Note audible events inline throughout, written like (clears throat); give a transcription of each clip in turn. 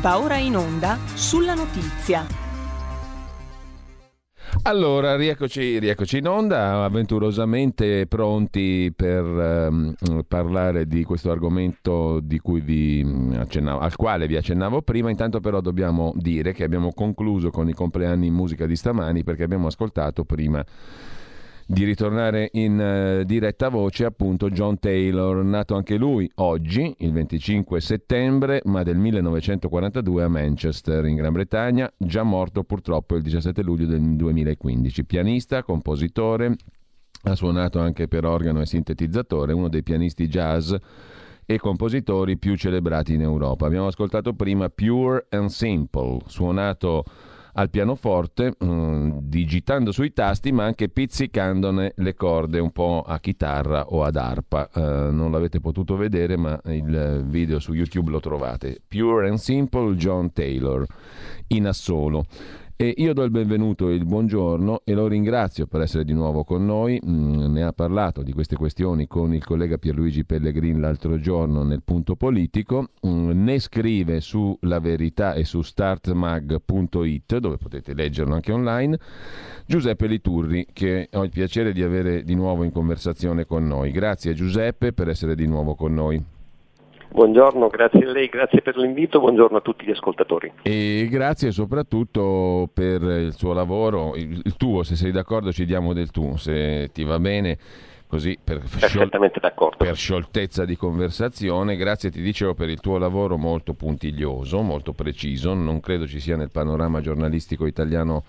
Va ora in onda sulla notizia. Allora, rieccoci, rieccoci, in onda, avventurosamente pronti per um, parlare di questo argomento di cui vi mm, accennavo, al quale vi accennavo prima. Intanto però dobbiamo dire che abbiamo concluso con i compleanni in musica di stamani perché abbiamo ascoltato prima di ritornare in uh, diretta voce appunto John Taylor, nato anche lui oggi, il 25 settembre, ma del 1942 a Manchester, in Gran Bretagna, già morto purtroppo il 17 luglio del 2015. Pianista, compositore, ha suonato anche per organo e sintetizzatore, uno dei pianisti jazz e compositori più celebrati in Europa. Abbiamo ascoltato prima Pure and Simple, suonato al pianoforte, mm, digitando sui tasti ma anche pizzicandone le corde un po' a chitarra o ad arpa. Uh, non l'avete potuto vedere ma il video su YouTube lo trovate. Pure and Simple John Taylor in assolo. E io do il benvenuto e il buongiorno e lo ringrazio per essere di nuovo con noi. Mm, ne ha parlato di queste questioni con il collega Pierluigi Pellegrin l'altro giorno nel punto politico. Mm, ne scrive su La Verità e su startmag.it dove potete leggerlo anche online. Giuseppe Liturri che ho il piacere di avere di nuovo in conversazione con noi. Grazie Giuseppe per essere di nuovo con noi. Buongiorno, grazie a lei, grazie per l'invito, buongiorno a tutti gli ascoltatori. E grazie soprattutto per il suo lavoro, il tuo, se sei d'accordo ci diamo del tu, se ti va bene così per, sciol- per, scioltezza di conversazione. Grazie, ti dicevo, per il tuo lavoro molto puntiglioso, molto preciso. Non credo ci sia nel panorama giornalistico italiano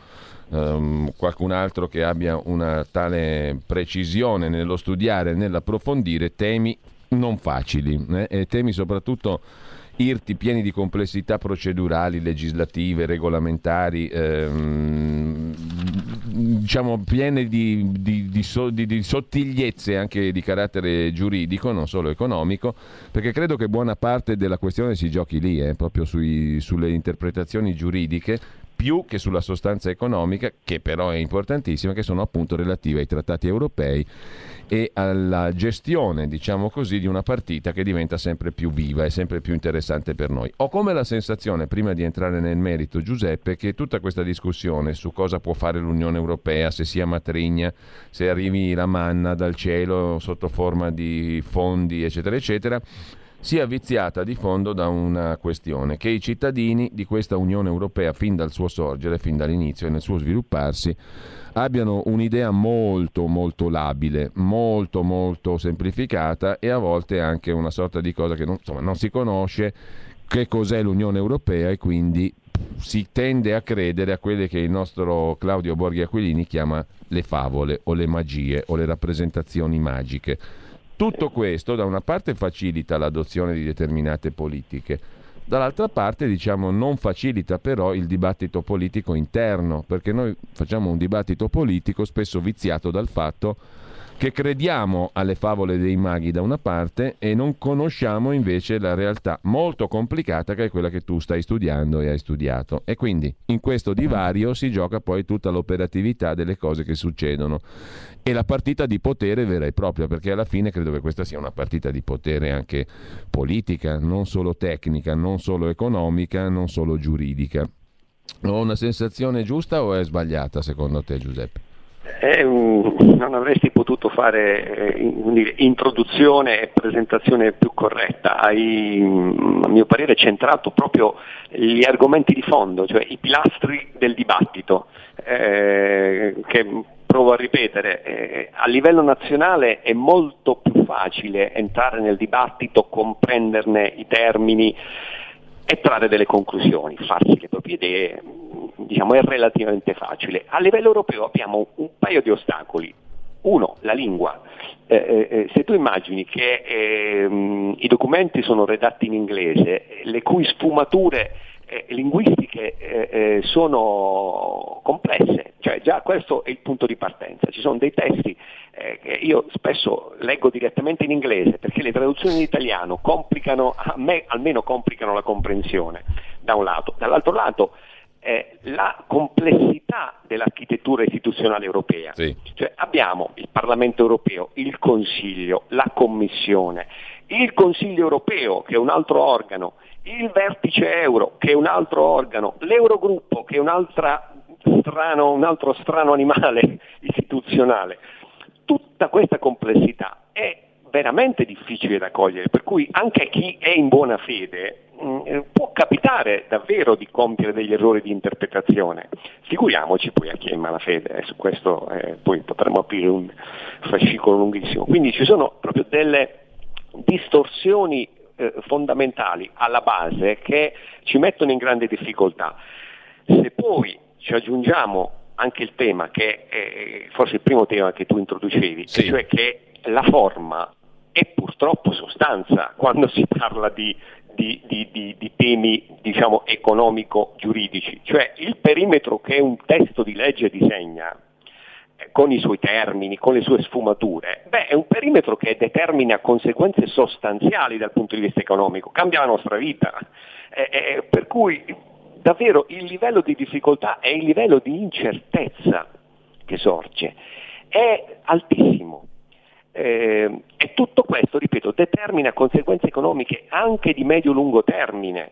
um, qualcun altro che abbia una tale precisione nello studiare e nell'approfondire temi non facili eh? e temi soprattutto irti pieni di complessità procedurali, legislative, regolamentari, ehm, diciamo piene di, di, di, di, sottigliezze anche di carattere giuridico, non solo economico, perché credo che buona parte della questione si giochi lì, eh, proprio sui, sulle interpretazioni giuridiche più che sulla sostanza economica, che però è importantissima, che sono appunto relative ai trattati europei e alla gestione, diciamo così, di una partita che diventa sempre più viva e sempre più interessante per noi. Ho come la sensazione, prima di entrare nel merito, Giuseppe, che tutta questa discussione su cosa può fare l'Unione Europea, se sia matrigna, se arrivi la manna dal cielo sotto forma di fondi, eccetera, eccetera, sia viziata di fondo da una questione, che i cittadini di questa Unione Europea, fin dal suo sorgere, fin dall'inizio e nel suo svilupparsi, abbiano un'idea molto molto labile, molto molto semplificata e a volte anche una sorta di cosa che non, insomma, non si conosce che cos'è l'Unione Europea e quindi si tende a credere a quelle che il nostro Claudio Borghi Aquilini chiama le favole o le magie o le rappresentazioni magiche. Tutto questo da una parte facilita l'adozione di determinate politiche, Dall'altra parte, diciamo, non facilita però il dibattito politico interno, perché noi facciamo un dibattito politico spesso viziato dal fatto che crediamo alle favole dei maghi da una parte e non conosciamo invece la realtà molto complicata che è quella che tu stai studiando e hai studiato. E quindi in questo divario si gioca poi tutta l'operatività delle cose che succedono e la partita di potere vera e propria, perché alla fine credo che questa sia una partita di potere anche politica, non solo tecnica, non solo economica, non solo giuridica. Ho una sensazione giusta o è sbagliata secondo te Giuseppe? Eh, non avresti potuto fare eh, introduzione e presentazione più corretta, hai a mio parere centrato proprio gli argomenti di fondo, cioè i pilastri del dibattito, eh, che provo a ripetere, eh, a livello nazionale è molto più facile entrare nel dibattito, comprenderne i termini e trarre delle conclusioni, farsi le proprie idee, diciamo, è relativamente facile. A livello europeo abbiamo un paio di ostacoli. Uno, la lingua. Eh, eh, eh se tu immagini che ehm, i documenti sono redatti in inglese, le cui sfumature eh, linguistiche eh, eh, sono complesse, cioè già questo è il punto di partenza. Ci sono dei testi eh, che io spesso leggo direttamente in inglese perché le traduzioni in italiano complicano, a me almeno complicano la comprensione, da un lato. Dall'altro lato eh, la complessità dell'architettura istituzionale europea. Sì. Cioè, abbiamo il Parlamento europeo, il Consiglio, la Commissione, il Consiglio europeo, che è un altro organo il vertice euro, che è un altro organo, l'Eurogruppo, che è un, strano, un altro strano animale (laughs) istituzionale. Tutta questa complessità è veramente difficile da cogliere, per cui anche chi è in buona fede mh, mm, può capitare davvero di compiere degli errori di interpretazione. Figuriamoci poi a chi è in malafede, eh, su questo eh, poi potremmo aprire un fascicolo lunghissimo. Quindi ci sono proprio delle distorsioni eh, fondamentali alla base che ci mettono in grande difficoltà. Se poi ci aggiungiamo anche il tema che è forse il primo tema che tu introducevi, sì. cioè che la forma è purtroppo sostanza quando si parla di, di, di, di temi diciamo, economico-giuridici, cioè il perimetro che un testo di legge disegna eh, con i suoi termini, con le sue sfumature, beh, è un perimetro che determina conseguenze sostanziali dal punto di vista economico, cambia la nostra vita. Eh, eh, per cui davvero il livello di difficoltà e il livello di incertezza che sorge è altissimo. Eh, e tutto questo, ripeto, determina conseguenze economiche anche di medio-lungo termine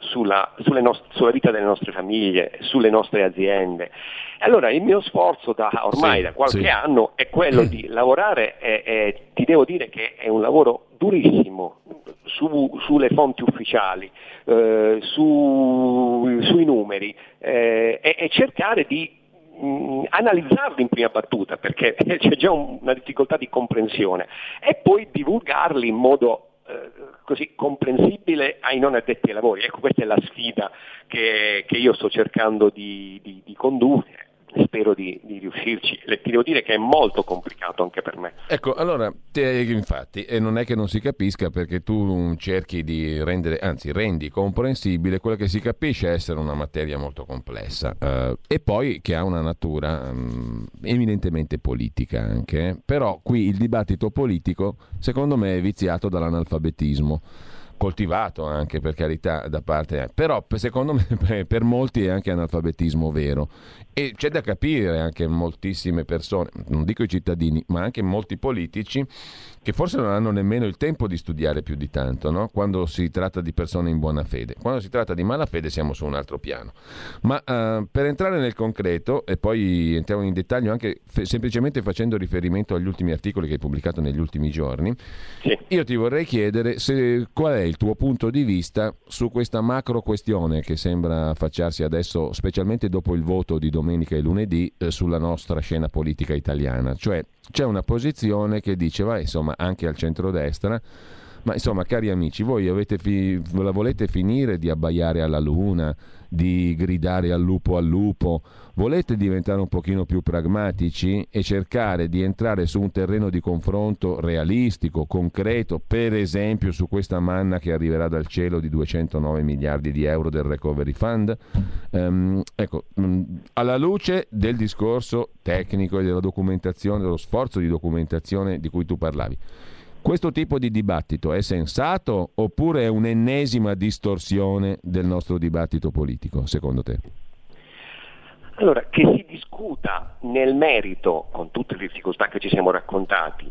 sulla, nost- sulla, vita delle nostre famiglie, sulle nostre aziende. Allora il mio sforzo da ormai sì, da qualche sì. anno è quello di (clears throat) lavorare e, e, ti devo dire che è un lavoro durissimo su, sulle fonti ufficiali, eh, su, sui numeri eh, e, e cercare di mh, analizzarli in prima battuta perché (laughs) c'è già un, una difficoltà di comprensione e poi divulgarli in modo eh, così comprensibile ai non addetti ai lavori. Ecco, questa è la sfida che, che io sto cercando di, di, di condurre spero di, di, riuscirci. Le, ti devo dire che è molto complicato anche per me. Ecco, allora, te, infatti, e non è che non si capisca perché tu cerchi di rendere, anzi rendi comprensibile quello che si capisce essere una materia molto complessa uh, e poi che ha una natura um, eminentemente politica anche, eh. però qui il dibattito politico secondo me è viziato dall'analfabetismo coltivato anche per carità da parte, però secondo me (laughs) per molti è anche analfabetismo vero e c'è da capire anche moltissime persone, non dico i cittadini, ma anche molti politici che forse non hanno nemmeno il tempo di studiare più di tanto, no? quando si tratta di persone in buona fede. Quando si tratta di malafede siamo su un altro piano. Ma uh, per entrare nel concreto, e poi entriamo in dettaglio anche f- semplicemente facendo riferimento agli ultimi articoli che hai pubblicato negli ultimi giorni, sì. io ti vorrei chiedere se, qual è il tuo punto di vista su questa macro questione che sembra affacciarsi adesso, specialmente dopo il voto di domenica e lunedì, eh, sulla nostra scena politica italiana. Cioè c'è una posizione che dice, va insomma, anche al centrodestra, ma insomma, cari amici, voi fi- la volete finire di abbaiare alla luna, di gridare al lupo al lupo? Volete diventare un pochino più pragmatici e cercare di entrare su un terreno di confronto realistico, concreto, per esempio su questa manna che arriverà dal cielo di 209 miliardi di euro del Recovery Fund? Um, ecco, um, alla luce del discorso tecnico e della documentazione, dello sforzo di documentazione di cui tu parlavi. Questo tipo di dibattito è sensato oppure è un'ennesima distorsione del nostro dibattito politico, secondo te? Allora, che si discuta nel merito, con tutte le difficoltà che ci siamo raccontati,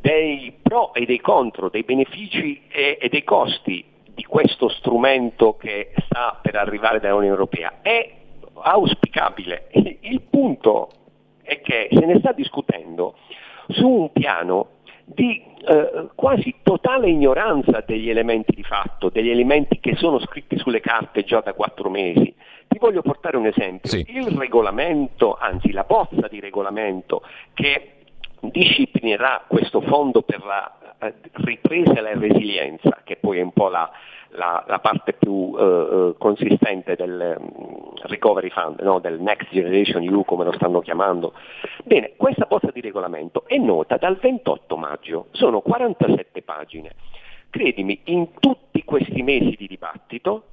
dei pro e dei contro, dei benefici e, e dei costi di questo strumento che sta per arrivare dall'Unione Europea, è auspicabile. Il punto è che se ne sta discutendo su un piano di eh, quasi totale ignoranza degli elementi di fatto, degli elementi che sono scritti sulle carte già da quattro mesi. Ti voglio portare un esempio. Sì. Il regolamento, anzi la bozza di regolamento che disciplinerà questo fondo per la eh, ripresa e la resilienza, che poi è un po' la, la, la parte più eh, consistente del um, Recovery Fund, no? del Next Generation EU come lo stanno chiamando. Bene, questa bozza di regolamento è nota dal 28 maggio, sono 47 pagine. Credimi, in tutti questi mesi di dibattito,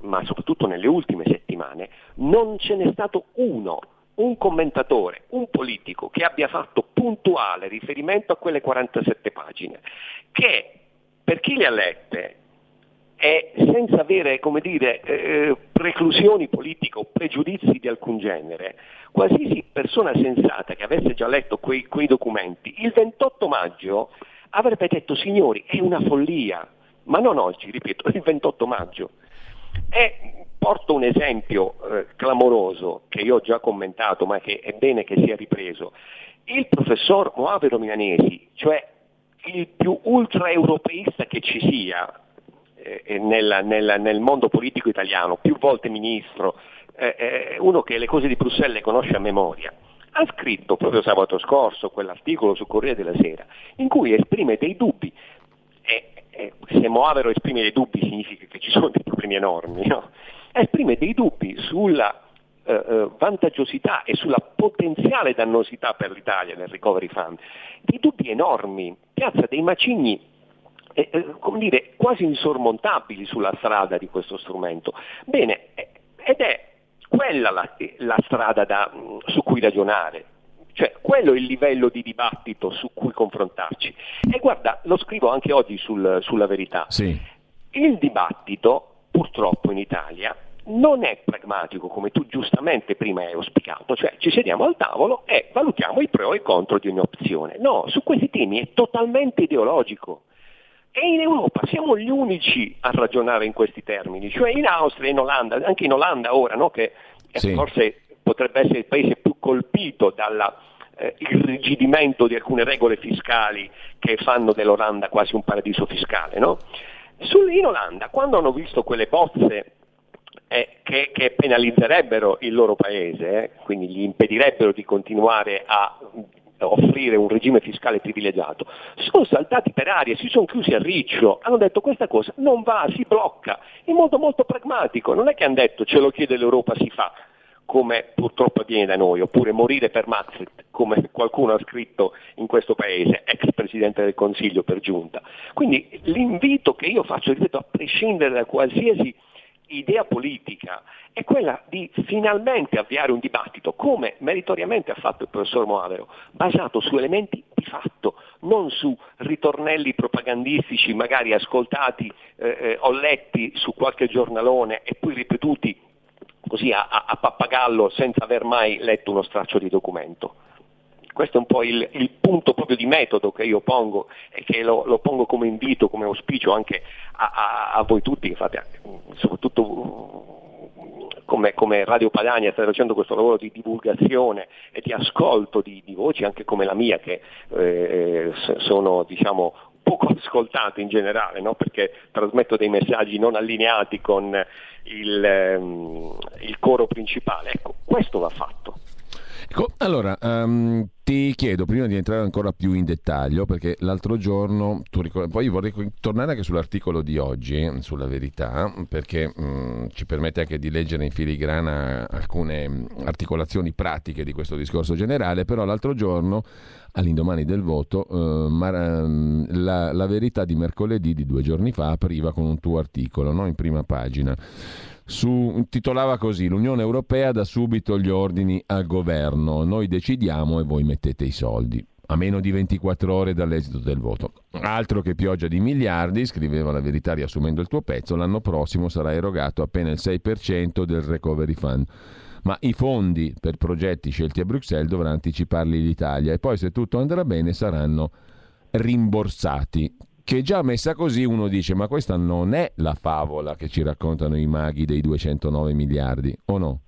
ma soprattutto nelle ultime settimane, non ce n'è stato uno un commentatore, un politico che abbia fatto puntuale riferimento a quelle 47 pagine, che per chi le ha lette e senza avere come dire, eh, preclusioni politiche o pregiudizi di alcun genere, qualsiasi persona sensata che avesse già letto quei, quei documenti, il 28 maggio avrebbe detto signori è una follia, ma non oggi, ripeto, (laughs) il 28 maggio. E porto un esempio eh, clamoroso che io ho già commentato, ma che è bene che sia ripreso. Il professor Moavero Milanesi, cioè il più ultraeuropeista che ci sia eh, nel, nel, nel, mondo politico italiano, più volte ministro, eh, eh, uno che le cose di Bruxelles le conosce a memoria, ha scritto proprio sabato scorso quell'articolo su Corriere della Sera in cui esprime dei dubbi. E, e se Moavero esprime dei dubbi significa che ci sono dei problemi enormi, no? esprime dei dubbi sulla eh, eh, vantaggiosità e sulla potenziale dannosità per l'Italia del recovery fund, dei dubbi enormi, piazza dei macigni eh, come dire, quasi insormontabili sulla strada di questo strumento. Bene, ed è quella la, la strada da, su cui ragionare, cioè quello è il livello di dibattito su cui confrontarci. E guarda, lo scrivo anche oggi sul, sulla verità. Sì. Il dibattito, purtroppo in Italia, non è pragmatico come tu giustamente prima hai auspicato, cioè ci sediamo al tavolo e valutiamo i pro e i contro di ogni opzione. No, su questi temi è totalmente ideologico. E in Europa siamo gli unici a ragionare in questi termini, cioè in Austria, in Olanda, anche in Olanda ora, no, che sì. forse potrebbe essere il paese più colpito dall'irrigidimento eh, di alcune regole fiscali che fanno dell'Olanda quasi un paradiso fiscale. No? Sul, in Olanda, quando hanno visto quelle bozze eh, che, che, penalizzerebbero il loro paese, eh, quindi gli impedirebbero di continuare a offrire un regime fiscale privilegiato, sono saltati per aria, si sono chiusi a riccio, hanno detto questa cosa non va, si blocca, in modo molto pragmatico, non è che hanno detto ce lo chiede l'Europa, si fa, come purtroppo avviene da noi, oppure morire per Maxit, come qualcuno ha scritto in questo paese, ex Presidente del Consiglio per giunta. Quindi l'invito che io faccio, ripeto, a prescindere da qualsiasi idea politica è quella di finalmente avviare un dibattito, come meritoriamente ha fatto il professor Moavero, basato su elementi di fatto, non su ritornelli propagandistici magari ascoltati eh, eh o letti su qualche giornalone e poi ripetuti così a, a, pappagallo senza aver mai letto uno straccio di documento. Questo è un po' il, il, punto proprio di metodo che io pongo e che lo, lo pongo come invito, come auspicio anche a, a, a voi tutti, fate soprattutto come, come, Radio Padania state facendo questo lavoro di divulgazione e di ascolto di, di voci anche come la mia che eh, sono diciamo, poco ascoltate in generale, no? perché trasmetto dei messaggi non allineati con il, um, il coro principale. Ecco, questo va fatto. Ecco, allora, um, ti chiedo, prima di entrare ancora più in dettaglio, perché l'altro giorno, ricordi, poi vorrei tornare anche sull'articolo di oggi, sulla verità, perché um, ci permette anche di leggere in filigrana alcune articolazioni pratiche di questo discorso generale, però l'altro giorno, all'indomani del voto, uh, Mar- la, la, verità di mercoledì di due giorni fa apriva con un tuo articolo, no? in prima pagina su, titolava così l'Unione Europea dà subito gli ordini al governo, noi decidiamo e voi mettete i soldi a meno di 24 ore dall'esito del voto. Altro che pioggia di miliardi, scriveva la verità riassumendo il tuo pezzo, l'anno prossimo sarà erogato appena il 6% del recovery fund. Ma i fondi per progetti scelti a Bruxelles dovrà anticiparli l'Italia e poi se tutto andrà bene saranno rimborsati che già messa così uno dice ma questa non è la favola che ci raccontano i maghi dei 209 miliardi, o no?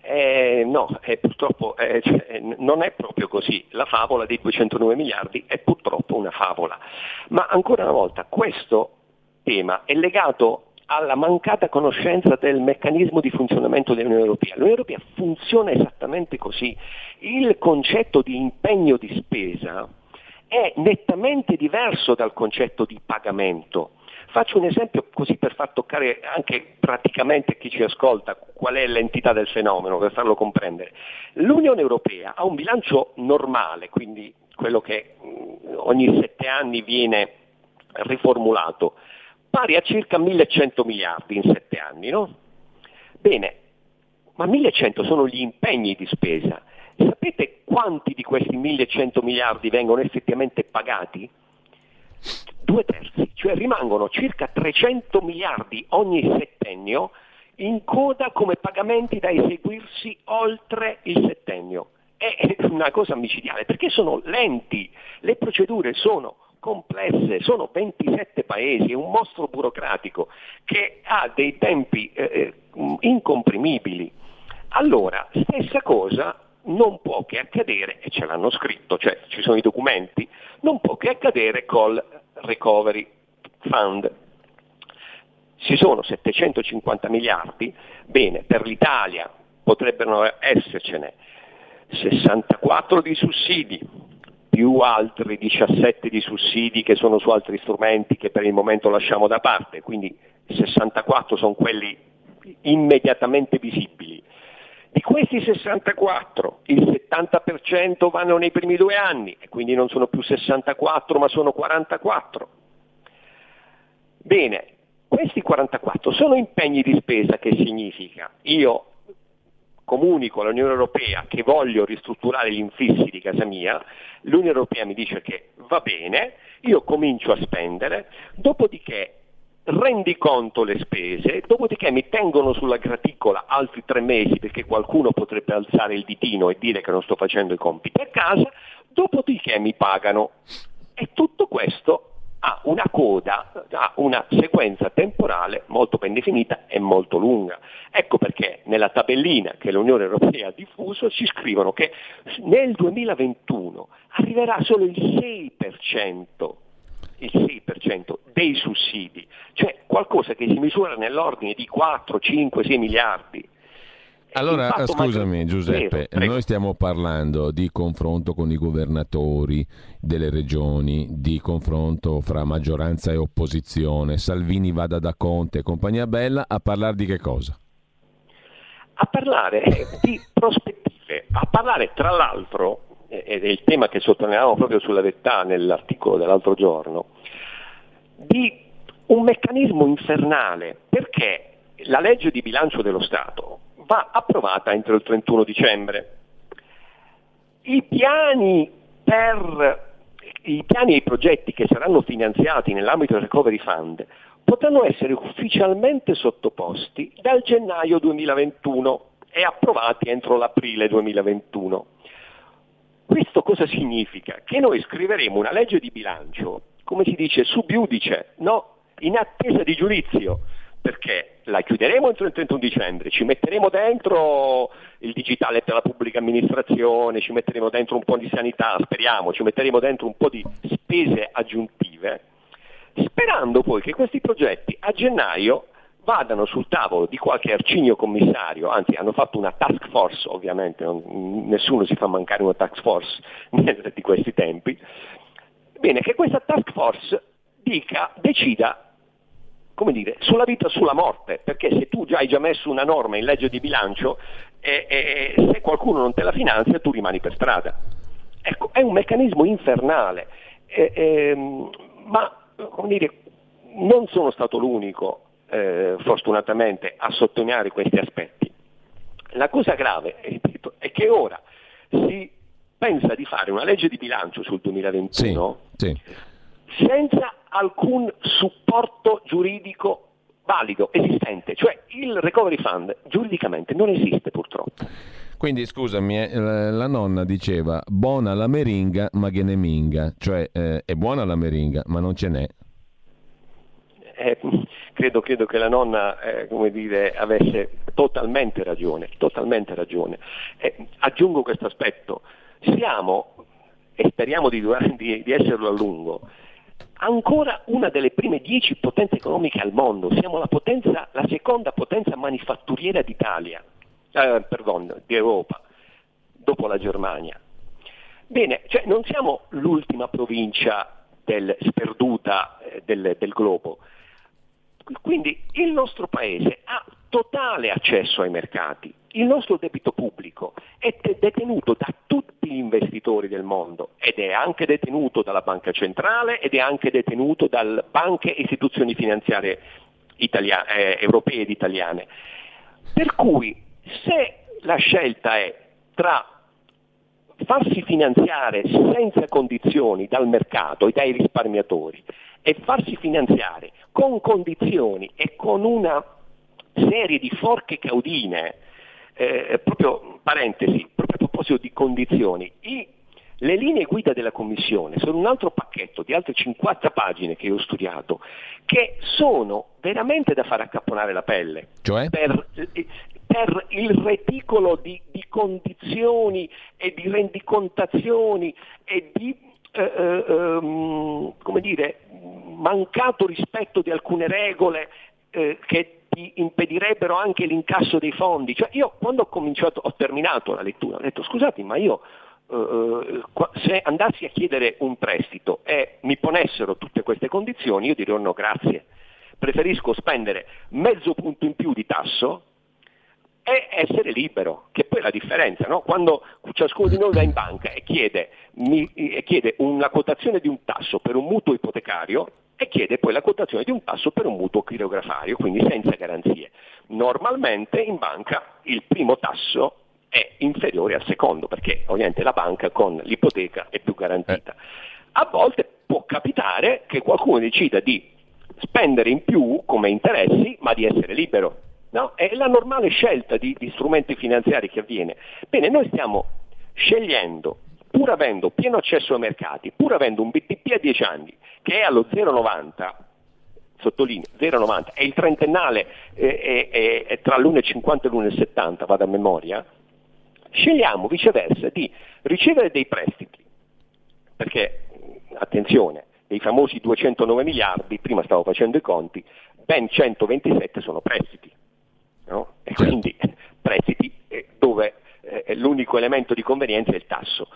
Eh, no, eh, purtroppo eh, cioè, non è proprio così. La favola dei 209 miliardi è purtroppo una favola. Ma ancora una volta, questo tema è legato alla mancata conoscenza del meccanismo di funzionamento dell'Unione Europea. L'Unione Europea funziona esattamente così. Il concetto di impegno di spesa è nettamente diverso dal concetto di pagamento. Faccio un esempio così per far toccare anche praticamente chi ci ascolta qual è l'entità del fenomeno, per farlo comprendere. L'Unione Europea ha un bilancio normale, quindi quello che mm, ogni sette anni viene riformulato, pari a circa 1100 miliardi in sette anni, no? Bene, ma 1100 sono gli impegni di spesa. Sapete quanti di questi 1100 miliardi vengono effettivamente pagati? Due terzi, cioè rimangono circa 300 miliardi ogni settennio in coda come pagamenti da eseguirsi oltre il settennio. È una cosa micidiale perché sono lenti, le procedure sono complesse, sono 27 paesi, è un mostro burocratico che ha dei tempi eh, eh incomprimibili. Allora, stessa cosa non può che accadere, e ce l'hanno scritto, cioè ci sono i documenti, non può che accadere col Recovery Fund. Ci sono 750 miliardi, bene, per l'Italia potrebbero essercene 64 di sussidi, più altri 17 di sussidi che sono su altri strumenti che per il momento lasciamo da parte, quindi 64 sono quelli immediatamente visibili. Di questi 64 il 70% vanno nei primi due anni e quindi non sono più 64 ma sono 44. Bene, questi 44 sono impegni di spesa che significa io comunico all'Unione Europea che voglio ristrutturare gli infissi di casa mia, l'Unione Europea mi dice che va bene, io comincio a spendere, dopodiché rendi conto le spese, dopodiché mi tengono sulla graticola altri tre mesi perché qualcuno potrebbe alzare il ditino e dire che non sto facendo i compiti a casa, dopodiché mi pagano. E tutto questo ha una coda, ha una sequenza temporale molto ben definita e molto lunga. Ecco perché nella tabellina che l'Unione Europea ha diffuso ci scrivono che nel 2021 arriverà solo il 6% il 6% dei sussidi, cioè qualcosa che si misura nell'ordine di 4, 5, 6 miliardi. Allora, scusami Giuseppe, Vero, noi stiamo parlando di confronto con i governatori delle regioni, di confronto fra maggioranza e opposizione. Salvini vada da Conte e compagnia bella a parlare di che cosa? A parlare di prospettive, a parlare tra l'altro ed è il tema che sottolineavamo proprio sulla verità nell'articolo dell'altro giorno, di un meccanismo infernale perché la legge di bilancio dello Stato va approvata entro il 31 dicembre. I piani, per, i piani e i progetti che saranno finanziati nell'ambito del Recovery Fund potranno essere ufficialmente sottoposti dal gennaio 2021 e approvati entro l'aprile 2021. Questo cosa significa? Che noi scriveremo una legge di bilancio, come si dice, sub iudice, no? in attesa di giudizio, perché la chiuderemo entro il 31 dicembre, ci metteremo dentro il digitale per la pubblica amministrazione, ci metteremo dentro un po' di sanità, speriamo, ci metteremo dentro un po' di spese aggiuntive, sperando poi che questi progetti a gennaio vadano sul tavolo di qualche arcigno commissario, anzi hanno fatto una task force ovviamente, non, nessuno si fa mancare una task force (laughs) di questi tempi, bene, che questa task force dica, decida come dire, sulla vita o sulla morte, perché se tu già hai già messo una norma in legge di bilancio e, e se qualcuno non te la finanzia tu rimani per strada. Ecco, è un meccanismo infernale, e, e, ma dire, non sono stato l'unico eh, fortunatamente a sottolineare questi aspetti. La cosa grave, ripeto, è che ora si pensa di fare una legge di bilancio sul 2021 sì, sì. senza alcun supporto giuridico valido, esistente, cioè il recovery fund giuridicamente non esiste purtroppo. Quindi scusami, eh, la nonna diceva buona la meringa ma che ne minga, cioè eh, è buona la meringa ma non ce n'è. Eh, credo, credo, che la nonna eh, dire, avesse totalmente ragione, totalmente ragione. Eh, aggiungo questo aspetto, siamo, e speriamo di, di, di esserlo a lungo, ancora una delle prime dieci potenze economiche al mondo, siamo la, potenza, la seconda potenza manifatturiera d'Italia, eh, perdon, di Europa, dopo la Germania. Bene, cioè non siamo l'ultima provincia del, sperduta eh, del, del globo, quindi il nostro Paese ha totale accesso ai mercati, il nostro debito pubblico è detenuto da tutti gli investitori del mondo ed è anche detenuto dalla Banca Centrale ed è anche detenuto dalle banche e istituzioni finanziarie italia- eh, europee ed italiane. Per cui se la scelta è tra farsi finanziare senza condizioni dal mercato e dai risparmiatori e farsi finanziare con condizioni e con una serie di forche caudine, eh, proprio parentesi, proprio a proposito di condizioni, i le linee guida della Commissione sono un altro pacchetto di altre 50 pagine che ho studiato, che sono veramente da far accapponare la pelle. Cioè? Per, per il reticolo di, di, condizioni e di rendicontazioni e di eh, eh, ehm, come dire, mancato rispetto di alcune regole eh, che ti impedirebbero anche l'incasso dei fondi. Cioè io quando ho cominciato, ho terminato la lettura, ho detto scusate ma io eh, se andassi a chiedere un prestito e mi ponessero tutte queste condizioni, io dirò no grazie, preferisco spendere mezzo punto in più di tasso e essere libero, che poi è la differenza, no? quando ciascuno di noi va in banca e chiede, mi, e chiede una quotazione di un tasso per un mutuo ipotecario e chiede poi la quotazione di un tasso per un mutuo chirografario, quindi senza garanzie. Normalmente in banca il primo tasso è inferiore al secondo, perché ovviamente la banca con l'ipoteca è più garantita. A volte può capitare che qualcuno decida di spendere in più come interessi, ma di essere libero. No? È la normale scelta di, di strumenti finanziari che avviene. Bene, noi stiamo scegliendo, pur avendo pieno accesso ai mercati, pur avendo un BTP a 10 anni che è allo 0,90, sottolineo 0,90, e il trentennale è, è, è tra l'1,50 e l'1,70, vado a memoria, scegliamo viceversa di ricevere dei prestiti, perché attenzione, dei famosi 209 miliardi, prima stavo facendo i conti, ben 127 sono prestiti. No? E certo. quindi (laughs) prestiti eh, dove eh, l'unico elemento di convenienza è il tasso.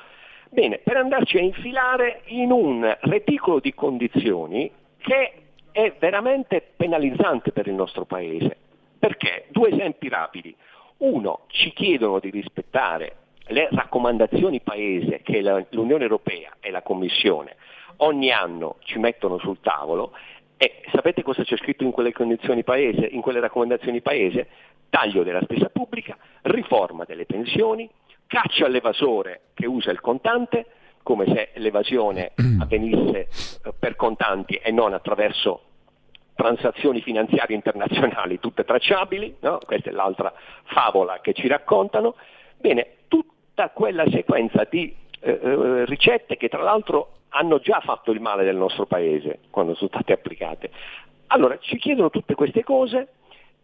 Bene, per andarci a infilare in un reticolo di condizioni che è veramente penalizzante per il nostro Paese. Perché? Due esempi rapidi. Uno, ci chiedono di rispettare le raccomandazioni paese che l'Unione Europea e la Commissione ogni anno ci mettono sul tavolo e sapete cosa c'è scritto in quelle, paese, in quelle raccomandazioni paese? Taglio della spesa pubblica, riforma delle pensioni, caccia all'evasore che usa il contante, come se l'evasione avvenisse eh, per contanti e non attraverso transazioni finanziarie internazionali tutte tracciabili, no? questa è l'altra favola che ci raccontano. Bene, tutta quella sequenza di eh, eh, ricette che tra l'altro hanno già fatto il male del nostro paese quando sono state applicate. Allora ci chiedono tutte queste cose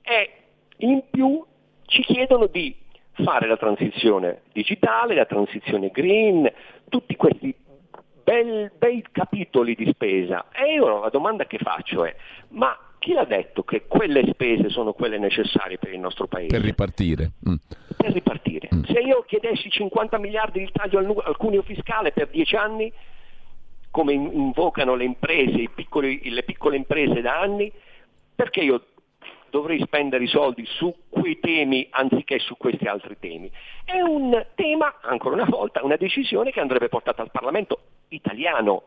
e in più ci chiedono di fare la transizione digitale, la transizione green, tutti questi bel, bei capitoli di spesa. E io la domanda che faccio è, ma chi l'ha detto che quelle spese sono quelle necessarie per il nostro paese? Per ripartire. Mm. Per ripartire. Mm. Se io chiedessi 50 miliardi di taglio al, al cuneo fiscale per 10 anni, come invocano le imprese, piccoli, le piccole imprese da anni, perché io dovrei spendere i soldi su quei temi anziché su questi altri temi. È un tema, ancora una volta, una decisione che andrebbe portata al Parlamento italiano,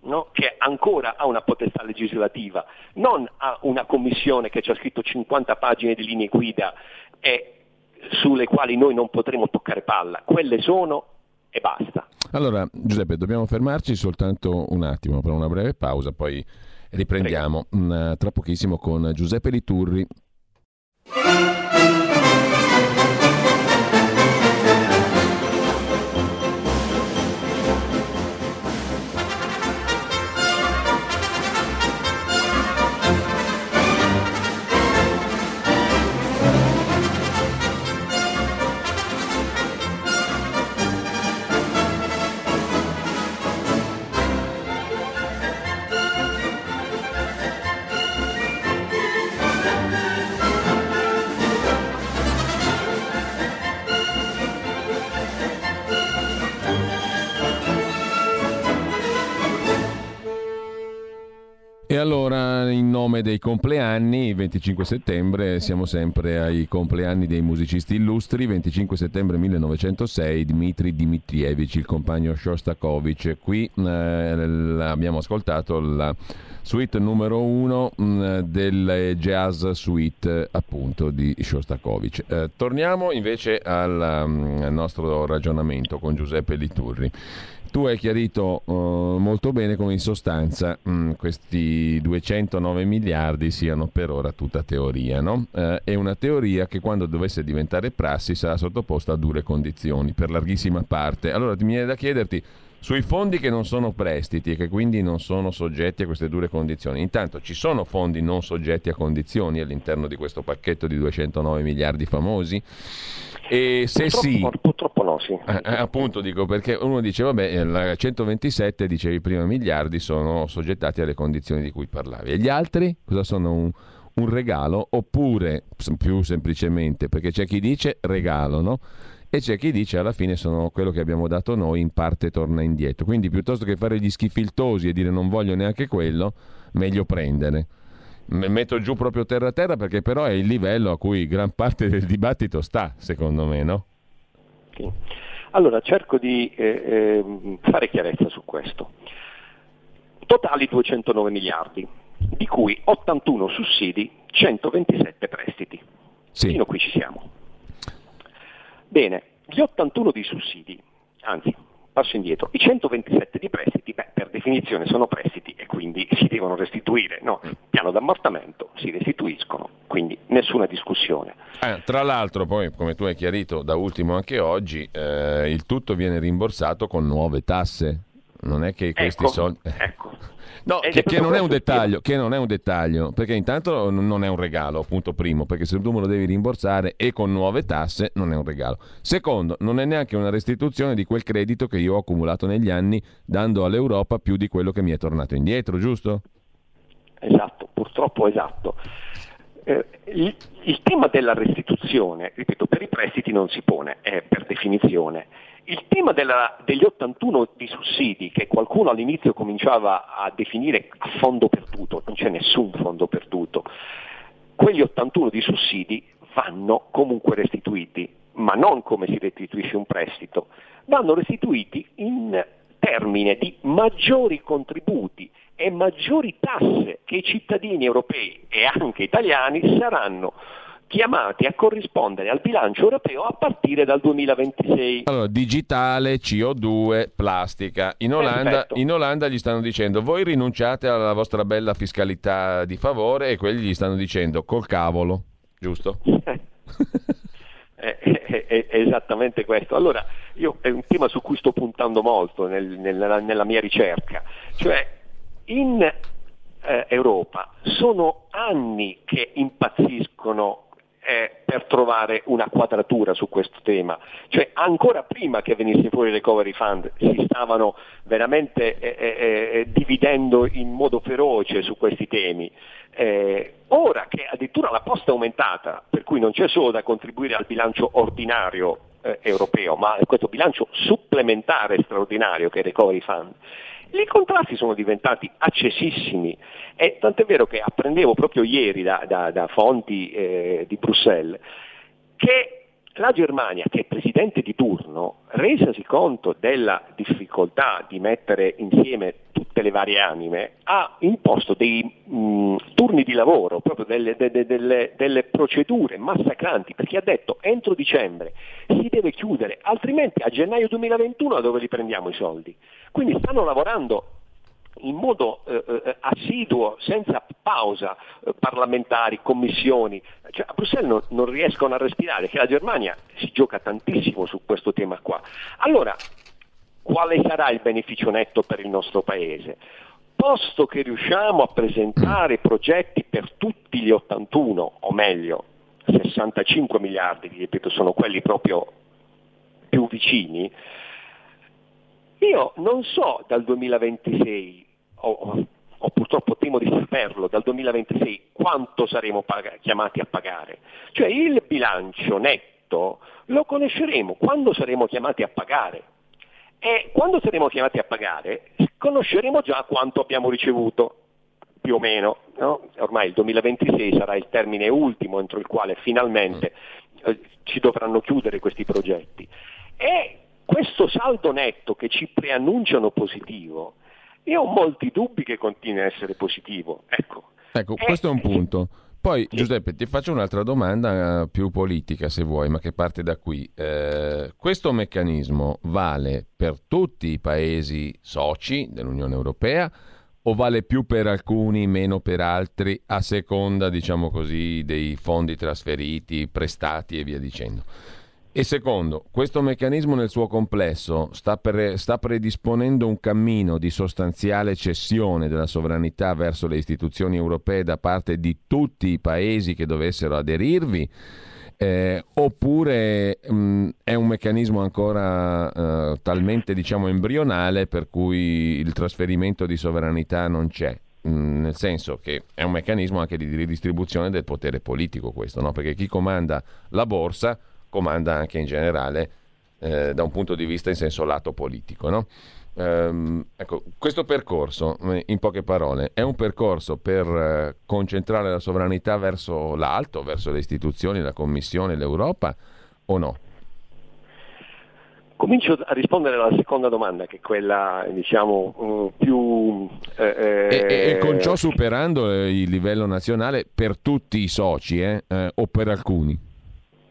no? che ancora ha una potestà legislativa, non ha una commissione che ci ha scritto 50 pagine di linee guida e sulle quali noi non potremo toccare palla, quelle sono e basta. Allora Giuseppe, dobbiamo fermarci soltanto un attimo per una breve pausa, poi Riprendiamo mh, mm, tra pochissimo con Giuseppe Liturri. Nome dei compleanni, il 25 settembre siamo sempre ai compleanni dei musicisti illustri. 25 settembre 1906, Dmitri Dmitrievic, il compagno Shostakovich. Qui eh, abbiamo ascoltato la suite numero uno mh, mm, del jazz suite appunto di Shostakovich. Eh, torniamo invece al, um, al nostro ragionamento con Giuseppe Liturri. Tu hai chiarito uh, molto bene come in sostanza mh, mm, questi 209 miliardi siano per ora tutta teoria, no? Uh, è una teoria che quando dovesse diventare prassi sarà sottoposta a dure condizioni, per larghissima parte. Allora mi viene da chiederti sui fondi che non sono prestiti e che quindi non sono soggetti a queste dure condizioni. Intanto ci sono fondi non soggetti a condizioni all'interno di questo pacchetto di 209 miliardi famosi? E se purtroppo, sì, purtroppo no, sì. Eh, eh, appunto dico perché uno dice vabbè, la 127 dicevi prima miliardi sono soggettati alle condizioni di cui parlavi. E gli altri cosa sono un, un regalo oppure più semplicemente perché c'è chi dice regalo, no? E c'è chi dice alla fine sono quello che abbiamo dato noi, in parte torna indietro. Quindi piuttosto che fare gli schifiltosi e dire non voglio neanche quello, meglio prendere. Metto giù proprio terra a terra perché però è il livello a cui gran parte del dibattito sta, secondo me, no? Sì. Allora cerco di eh, eh, fare chiarezza su questo. Totali 209 miliardi, di cui 81 sussidi, 127 prestiti. Sì. Fino a qui ci siamo. Bene, gli 81 di sussidi, anzi, passo indietro, i 127 di prestiti, beh, per definizione sono prestiti e quindi si devono restituire, no? Piano d'ammortamento, si restituiscono, quindi nessuna discussione. Eh, tra l'altro, poi, come tu hai chiarito da ultimo anche oggi, eh, il tutto viene rimborsato con nuove tasse. Non è che questi ecco, soldi... Ecco. (laughs) No, che, che, non dettaglio, che, non è un dettaglio, perché intanto non è un regalo, punto primo, perché se tu me lo devi rimborsare e con nuove tasse non è un regalo. Secondo, non è neanche una restituzione di quel credito che io ho accumulato negli anni dando all'Europa più di quello che mi è tornato indietro, giusto? Esatto, purtroppo esatto. Eh, il, il, tema della restituzione, ripeto, per i prestiti non si pone, è per definizione il tema della, degli 81 di sussidi, che qualcuno all'inizio cominciava a definire a fondo perduto, non c'è nessun fondo perduto, quegli 81 di sussidi vanno comunque restituiti, ma non come si restituisce un prestito, vanno restituiti in termine di maggiori contributi e maggiori tasse che i cittadini europei e anche italiani saranno chiamati a corrispondere al bilancio europeo a partire dal 2026. Allora, digitale, CO2, plastica. In Olanda, in Olanda, gli stanno dicendo voi rinunciate alla vostra bella fiscalità di favore e quelli gli stanno dicendo col cavolo, giusto? È, è, è, esattamente questo. Allora, io, è un tema su cui sto puntando molto nel, nella, nella, mia ricerca, cioè in eh, Europa sono anni che impazziscono eh, per trovare una quadratura su questo tema. Cioè ancora prima che venisse fuori il recovery fund si stavano veramente eh, eh, eh, dividendo in modo feroce su questi temi. Eh, ora che addirittura la posta è aumentata, per cui non c'è solo da contribuire al bilancio ordinario europeo, ma a questo bilancio supplementare straordinario che è il recovery fund, i contrasti sono diventati accesissimi. E tant'è vero che apprendevo proprio ieri da, da, da fonti eh, di Bruxelles che la Germania, che è presidente di turno, resasi conto della difficoltà di mettere insieme tutte le varie anime, ha imposto dei mh, turni di lavoro, proprio delle, delle, delle, delle, procedure massacranti, perché ha detto entro dicembre si deve chiudere, altrimenti a gennaio 2021 da dove li prendiamo i soldi? Quindi stanno lavorando in modo eh, eh, assiduo, senza pausa, eh, parlamentari, commissioni. Cioè, a Bruxelles non, non, riescono a respirare, che la Germania si gioca tantissimo su questo tema qua. Allora, quale sarà il beneficio netto per il nostro Paese? Posto che riusciamo a presentare progetti per tutti gli 81, o meglio, 65 miliardi, ripeto, sono quelli proprio più vicini, io non so dal 2026 o, o purtroppo temo di saperlo, dal 2026 quanto saremo pag- chiamati a pagare. Cioè il bilancio netto lo conosceremo quando saremo chiamati a pagare. E quando saremo chiamati a pagare conosceremo già quanto abbiamo ricevuto, più o meno. No? Ormai il 2026 sarà il termine ultimo entro il quale finalmente eh, ci dovranno chiudere questi progetti. E questo saldo netto che ci preannunciano positivo io ho molti dubbi che continui a essere positivo. Ecco, ecco questo è un punto. Poi sì. Giuseppe ti faccio un'altra domanda eh, più politica se vuoi, ma che parte da qui. Eh, questo meccanismo vale per tutti i paesi soci dell'Unione Europea o vale più per alcuni, meno per altri, a seconda, diciamo così, dei fondi trasferiti, prestati e via dicendo? E secondo, questo meccanismo nel suo complesso sta, pre- sta, predisponendo un cammino di sostanziale cessione della sovranità verso le istituzioni europee da parte di tutti i paesi che dovessero aderirvi? Eh, oppure mh, è un meccanismo ancora eh, talmente diciamo embrionale per cui il trasferimento di sovranità non c'è? Nel senso che è un meccanismo anche di ridistribuzione del potere politico questo, no? perché chi comanda la borsa comanda anche in generale eh, da un punto di vista in senso lato politico. No? Um, ecco, questo percorso, in poche parole, è un percorso per uh, concentrare la sovranità verso l'alto, verso le istituzioni, la Commissione, l'Europa o no? Comincio a rispondere alla seconda domanda, che è quella diciamo uh, più... Eh, e, e, eh, con ciò superando il livello nazionale per tutti i soci eh, eh, o per alcuni?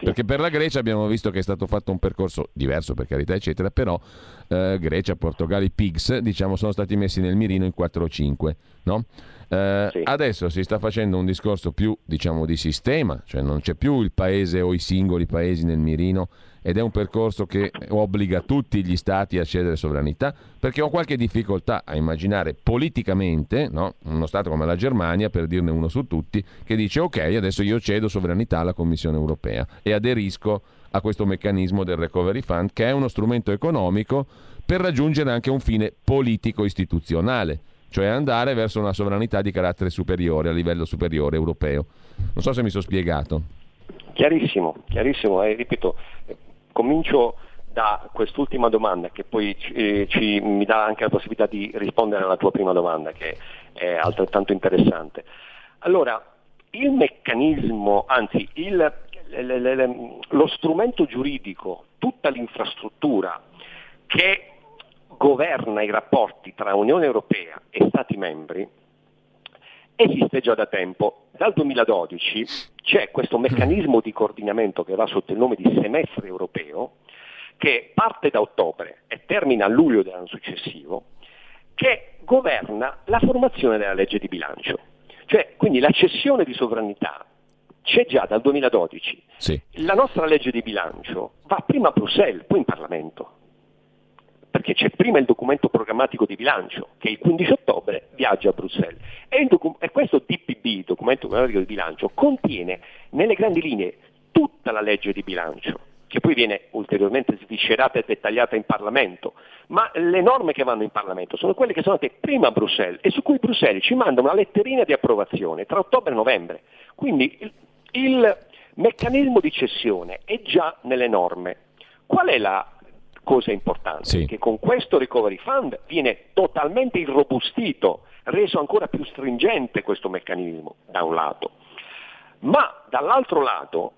Perché per la Grecia abbiamo visto che è stato fatto un percorso diverso, per carità, eccetera, però eh, Grecia, Portogallo, i Pigs, diciamo, sono stati messi nel mirino in 4 o 5, no? Eh, sì. Adesso si sta facendo un discorso più, diciamo, di sistema, cioè non c'è più il paese o i singoli paesi nel mirino, ed è un percorso che obbliga tutti gli stati a cedere sovranità, perché ho qualche difficoltà a immaginare politicamente no? uno Stato come la Germania, per dirne uno su tutti, che dice ok, adesso io cedo sovranità alla Commissione europea e aderisco a questo meccanismo del Recovery Fund, che è uno strumento economico per raggiungere anche un fine politico-istituzionale, cioè andare verso una sovranità di carattere superiore, a livello superiore europeo. Non so se mi sono spiegato. Chiarissimo, chiarissimo, e ripeto, Comincio da quest'ultima domanda che poi eh, ci, mi dà anche la possibilità di rispondere alla tua prima domanda che è altrettanto interessante. Allora, il meccanismo, anzi il, le, le, le, lo strumento giuridico, tutta l'infrastruttura che governa i rapporti tra Unione Europea e Stati membri esiste già da tempo. Dal 2012 c'è questo meccanismo di coordinamento che va sotto il nome di semestre europeo, che parte da ottobre e termina a luglio dell'anno successivo, che governa la formazione della legge di bilancio. Cioè, quindi la cessione di sovranità c'è già dal 2012. Sì. La nostra legge di bilancio va prima a Bruxelles, poi in Parlamento perché c'è prima il documento programmatico di bilancio che il 15 ottobre viaggia a Bruxelles e, docu- e questo DPB, documento programmatico di bilancio, contiene nelle grandi linee tutta la legge di bilancio che poi viene ulteriormente sviscerata e dettagliata in Parlamento, ma le norme che vanno in Parlamento sono quelle che sono andate prima a Bruxelles e su cui Bruxelles ci manda una letterina di approvazione tra ottobre e novembre. Quindi il, il meccanismo di cessione è già nelle norme. Qual è la cosa importante, sì. che con questo recovery fund viene totalmente irrobustito, reso ancora più stringente questo meccanismo, da un lato. Ma dall'altro lato,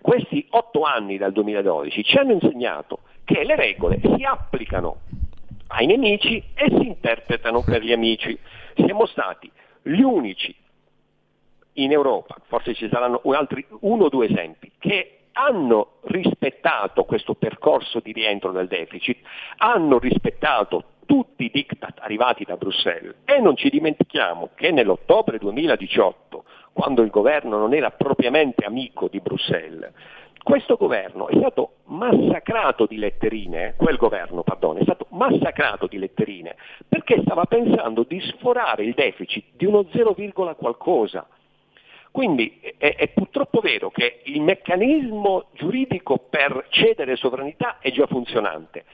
questi otto anni dal 2012 ci hanno insegnato che le regole si applicano ai nemici e si interpretano per gli amici. Siamo stati gli unici in Europa, forse ci saranno altri uno o due esempi, che hanno rispettato questo percorso di rientro del deficit, hanno rispettato tutti i diktat arrivati da Bruxelles. E non ci dimentichiamo che nell'ottobre 2018, quando il governo non era propriamente amico di Bruxelles, questo governo è stato massacrato di letterine, quel governo, pardon, è stato massacrato di letterine perché stava pensando di sforare il deficit di uno 0, qualcosa quindi è, è, purtroppo vero che il meccanismo giuridico per cedere sovranità è già funzionante.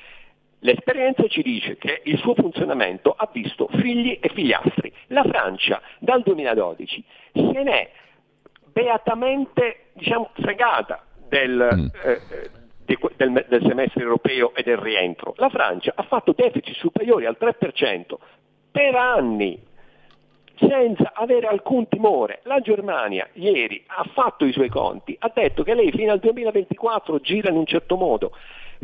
L'esperienza ci dice che il suo funzionamento ha visto figli e figliastri. La Francia dal 2012 se n'è beatamente diciamo, fregata del, mm. eh, del, del, semestre europeo e del rientro. La Francia ha fatto deficit superiori al 3% per anni, senza avere alcun timore. La Germania ieri ha fatto i suoi conti, ha detto che lei fino al 2024 gira in un certo modo,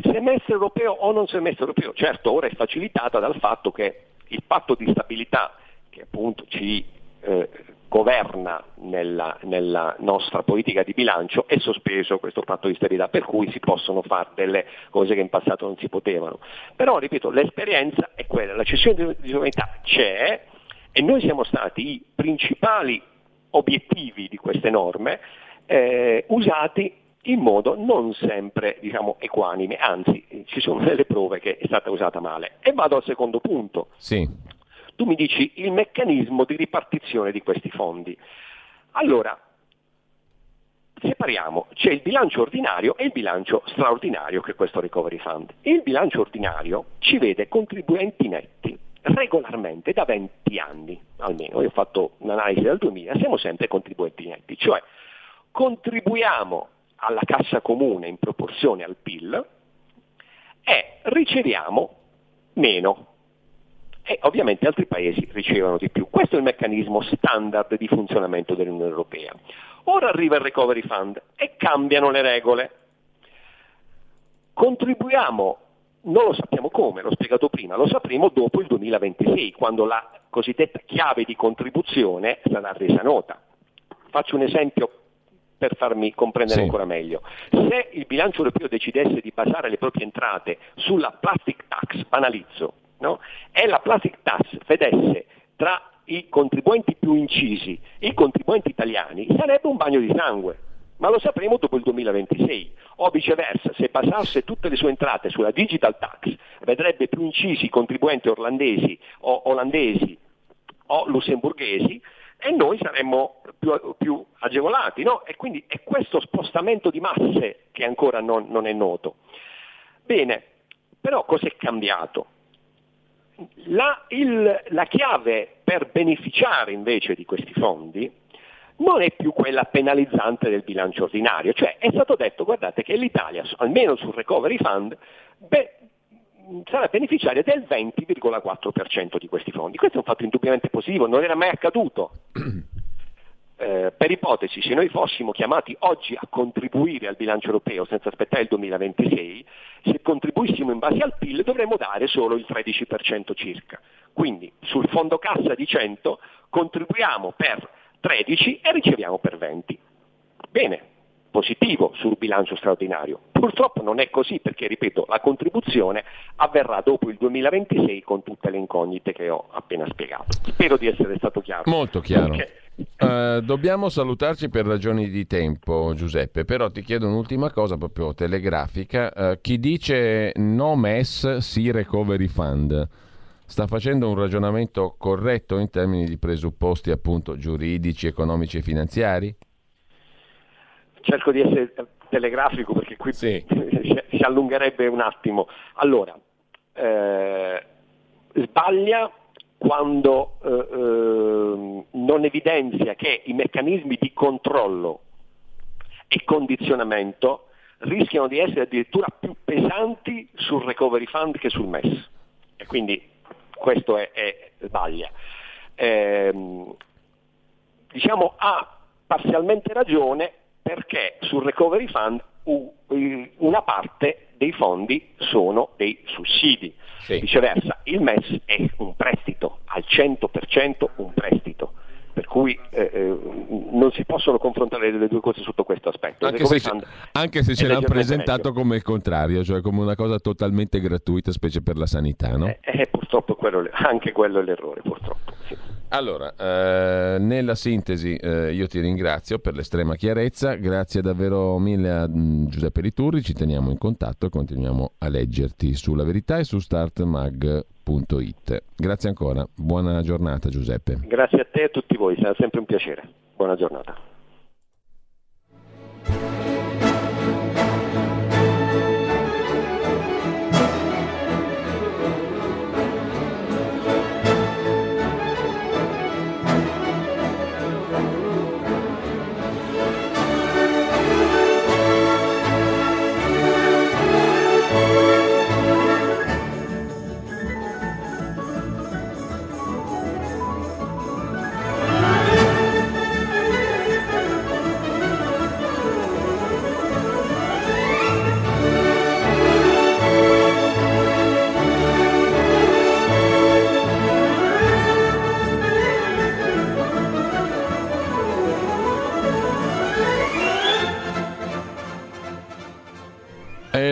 semestre europeo o non semestre europeo. Certo, ora è facilitata dal fatto che il patto di stabilità, che appunto ci eh, governa nella, nella, nostra politica di bilancio è sospeso questo patto di stabilità, per cui si possono fare delle cose che in passato non si potevano. Però, ripeto, l'esperienza è quella, la cessione di sovranità c'è e noi siamo stati i principali obiettivi di queste norme eh, usati in modo non sempre diciamo, equanime, anzi ci sono delle prove che è stata usata male. E vado al secondo punto. Sì tu mi dici il meccanismo di ripartizione di questi fondi. Allora, separiamo, c'è il bilancio ordinario e il bilancio straordinario che è questo recovery fund. Il bilancio ordinario ci vede contribuenti netti regolarmente da 20 anni, almeno, io ho fatto un'analisi dal 2000, siamo sempre contribuenti netti, cioè contribuiamo alla cassa comune in proporzione al PIL e riceviamo meno e ovviamente altri paesi ricevono di più. Questo è il meccanismo standard di funzionamento dell'Unione Europea. Ora arriva il Recovery Fund e cambiano le regole. Contribuiamo, non lo sappiamo come, l'ho spiegato prima, lo sapremo dopo il 2026, quando la cosiddetta chiave di contribuzione sarà resa nota. Faccio un esempio per farmi comprendere sì. ancora meglio. Se il bilancio europeo decidesse di basare le proprie entrate sulla plastic tax, banalizzo, no? e la plastic tax vedesse tra i contribuenti più incisi i contribuenti italiani, sarebbe un bagno di sangue. Ma lo sapremo dopo il 2026. O viceversa, se basasse tutte le sue entrate sulla digital tax, vedrebbe più incisi i contribuenti orlandesi o olandesi o lussemburghesi e noi saremmo più, più agevolati. No? E quindi è questo spostamento di masse che ancora non, non è noto. Bene, però cos'è cambiato? La, il, la chiave per beneficiare invece di questi fondi non è più quella penalizzante del bilancio ordinario, cioè è stato detto guardate che l'Italia, almeno sul recovery fund, beh, sarà beneficiaria del 20,4% di questi fondi. Questo è un fatto indubbiamente positivo, non era mai accaduto. (clears throat) Eh, per ipotesi, se noi fossimo chiamati oggi a contribuire al bilancio europeo senza aspettare il 2026, se contribuissimo in base al PIL dovremmo dare solo il 13% circa. Quindi sul fondo cassa di 100 contribuiamo per 13 e riceviamo per 20. Bene, positivo sul bilancio straordinario. Purtroppo non è così perché, ripeto, la contribuzione avverrà dopo il 2026 con tutte le incognite che ho appena spiegato. Spero di essere stato chiaro. Molto chiaro. Perché... Uh, dobbiamo salutarci per ragioni di tempo, Giuseppe, però ti chiedo un'ultima cosa proprio telegrafica. Uh, chi dice no MES, sì recovery fund, sta facendo un ragionamento corretto in termini di presupposti appunto giuridici, economici e finanziari? cerco di essere telegrafico perché qui sì. (laughs) si allungherebbe un attimo. Allora, eh, sbaglia quando eh, eh, non evidenzia che i meccanismi di controllo e condizionamento rischiano di essere addirittura più pesanti sul recovery fund che sul MES. E quindi questo è, è sbaglia. Eh, diciamo ha parzialmente ragione perché sul recovery fund una parte dei fondi sono dei sussidi. Sì. Viceversa, il MES è un prestito, al 100% un prestito. Per cui eh, eh, non si possono confrontare le due cose sotto questo aspetto. Anche se, anche se ce l'hanno presentato meglio. come il contrario, cioè come una cosa totalmente gratuita, specie per la sanità, no? Eh, eh purtroppo quello, anche quello è l'errore, purtroppo. Sì. Allora, eh, nella sintesi eh, io ti ringrazio per l'estrema chiarezza, grazie davvero mille a mm, Giuseppe Riturri, ci teniamo in contatto e continuiamo a leggerti sulla verità e su startmag.it. Grazie ancora, buona giornata Giuseppe. Grazie a te e a tutti voi, sarà sempre un piacere. Buona giornata.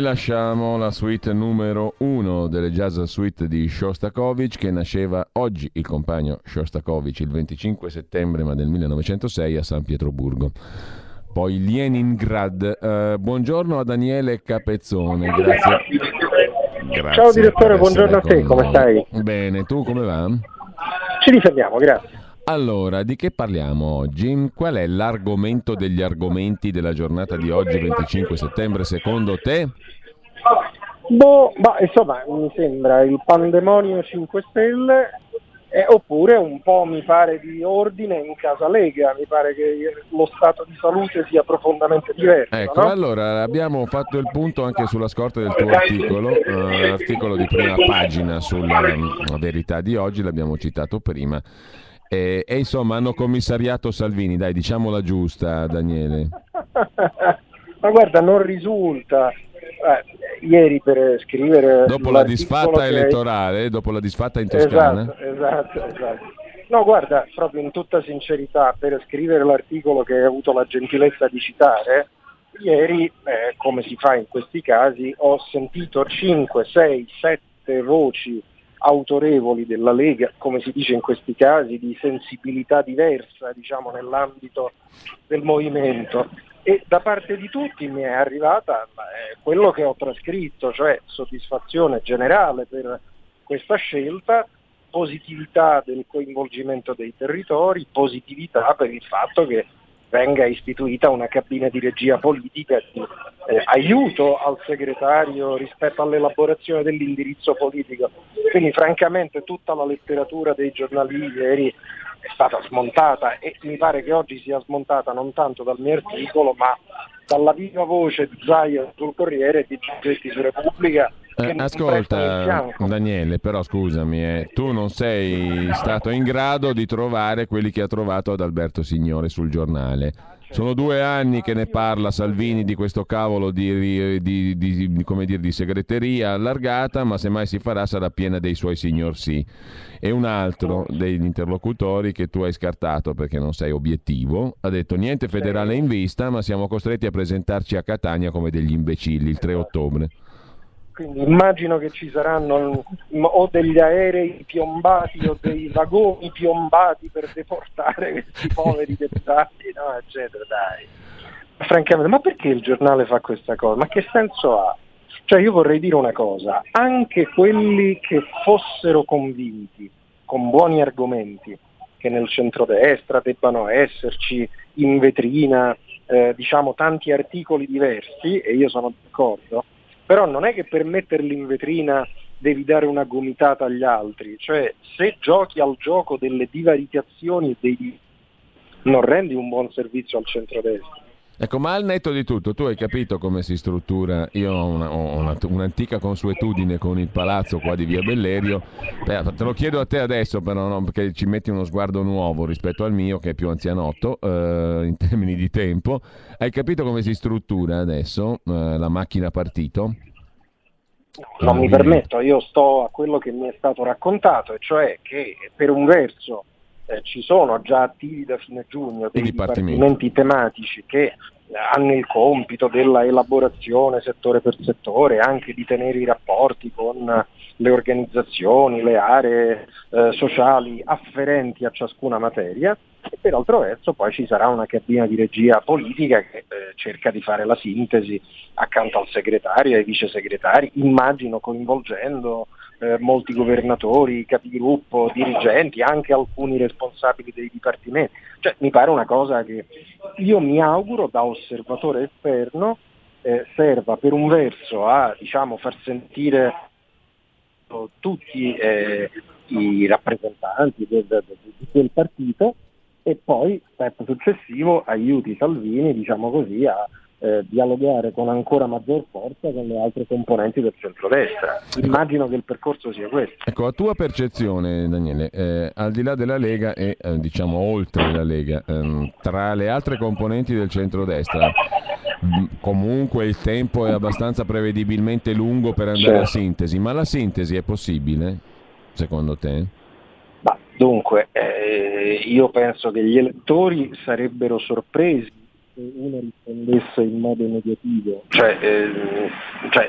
Lasciamo la suite numero uno delle jazz suite di Shostakovich che nasceva oggi il compagno Shostakovich il 25 settembre ma del 1906 a San Pietroburgo. Poi Leningrad. Uh, buongiorno a Daniele Capezzone, grazie. grazie Ciao direttore, buongiorno a te, come stai? Bene, tu come va? Ci difendiamo, grazie. Allora, di che parliamo oggi? Qual è l'argomento degli argomenti della giornata di oggi, 25 settembre, secondo te? Boh, ma insomma, mi sembra il pandemonio 5 Stelle eh, oppure un po' mi pare di ordine in casa Lega, mi pare che lo stato di salute sia profondamente diverso. Ecco, no? allora abbiamo fatto il punto anche sulla scorta del tuo articolo, eh, l'articolo di prima pagina sulla um, verità di oggi, l'abbiamo citato prima. E, e, insomma hanno commissariato Salvini, dai diciamola giusta Daniele. (laughs) Ma guarda, non risulta. Eh, ieri per scrivere... Dopo la disfatta che... elettorale, dopo la disfatta in Toscana. Esatto, esatto, esatto. No, guarda, proprio in tutta sincerità, per scrivere l'articolo che hai avuto la gentilezza di citare, ieri, eh, come si fa in questi casi, ho sentito 5, 6, 7 voci autorevoli della Lega, come si dice in questi casi, di sensibilità diversa diciamo, nell'ambito del movimento. E da parte di tutti mi è arrivata quello che ho trascritto, cioè soddisfazione generale per questa scelta, positività del coinvolgimento dei territori, positività per il fatto che venga istituita una cabina di regia politica di eh, aiuto al segretario rispetto all'elaborazione dell'indirizzo politico. Quindi francamente tutta la letteratura dei giornali ieri è stata smontata e mi pare che oggi sia smontata non tanto dal mio articolo ma dalla viva voce di Zaia sul Corriere e di Giorgetti su Repubblica eh, ascolta Daniele, però scusami, eh, tu non sei stato in grado di trovare quelli che ha trovato ad Alberto Signore sul giornale. Sono due anni che ne parla Salvini di questo cavolo di, di, di, dire, di, segreteria allargata, ma se mai si farà sarà piena dei suoi signor sì. E un altro degli interlocutori che tu hai scartato perché non sei obiettivo ha detto niente federale in vista, ma siamo costretti a presentarci a Catania come degli imbecilli il 3 ottobre. Quindi immagino che ci saranno o degli aerei piombati o dei vagoni piombati per deportare questi poveri dettagli, no? eccetera, dai. Francamente, ma perché il giornale fa questa cosa? Ma che senso ha? Cioè io vorrei dire una cosa, anche quelli che fossero convinti, con buoni argomenti, che nel centrodestra debbano esserci in vetrina eh, diciamo tanti articoli diversi, e io sono d'accordo, però non è che per metterli in vetrina devi dare una gomitata agli altri, cioè se giochi al gioco delle divaricazioni e dei non rendi un buon servizio al centrodestra. Ecco, ma al netto di tutto, tu hai capito come si struttura? Io ho, una, ho una, un'antica consuetudine con il palazzo qua di Via Bellerio, Beh, te lo chiedo a te adesso però, no? perché ci metti uno sguardo nuovo rispetto al mio che è più anzianotto eh, in termini di tempo. Hai capito come si struttura adesso eh, la macchina partito? Non mi permetto, io sto a quello che mi è stato raccontato, e cioè che per un verso eh, ci sono già attivi da fine giugno dei dipartimenti. dipartimenti tematici che eh, hanno il compito della elaborazione settore per settore, anche di tenere i rapporti con le organizzazioni, le aree eh, sociali afferenti a ciascuna materia e per altro verso poi ci sarà una cabina di regia politica che eh, cerca di fare la sintesi accanto al segretario e ai vice segretari, immagino coinvolgendo eh, molti governatori, capigruppo, dirigenti, anche alcuni responsabili dei dipartimenti. Cioè, mi pare una cosa che io mi auguro da osservatore esterno eh, serva per un verso a diciamo, far sentire tutti eh, i rappresentanti del, del, di quel partito e poi, step successivo, aiuti Salvini diciamo così, a eh, dialogare con ancora maggior forza con le altre componenti del centrodestra. Immagino che il percorso sia questo. Ecco, a tua percezione, Daniele, eh, al di là della Lega e eh, diciamo oltre la Lega, ehm, tra le altre componenti del centrodestra, mm, comunque il tempo è abbastanza prevedibilmente lungo per andare certo. a sintesi, ma la sintesi è possibile, secondo te? Bah, dunque, eh, io penso che gli elettori sarebbero sorpresi se uno rispondesse in modo negativo. Cioè, eh, cioè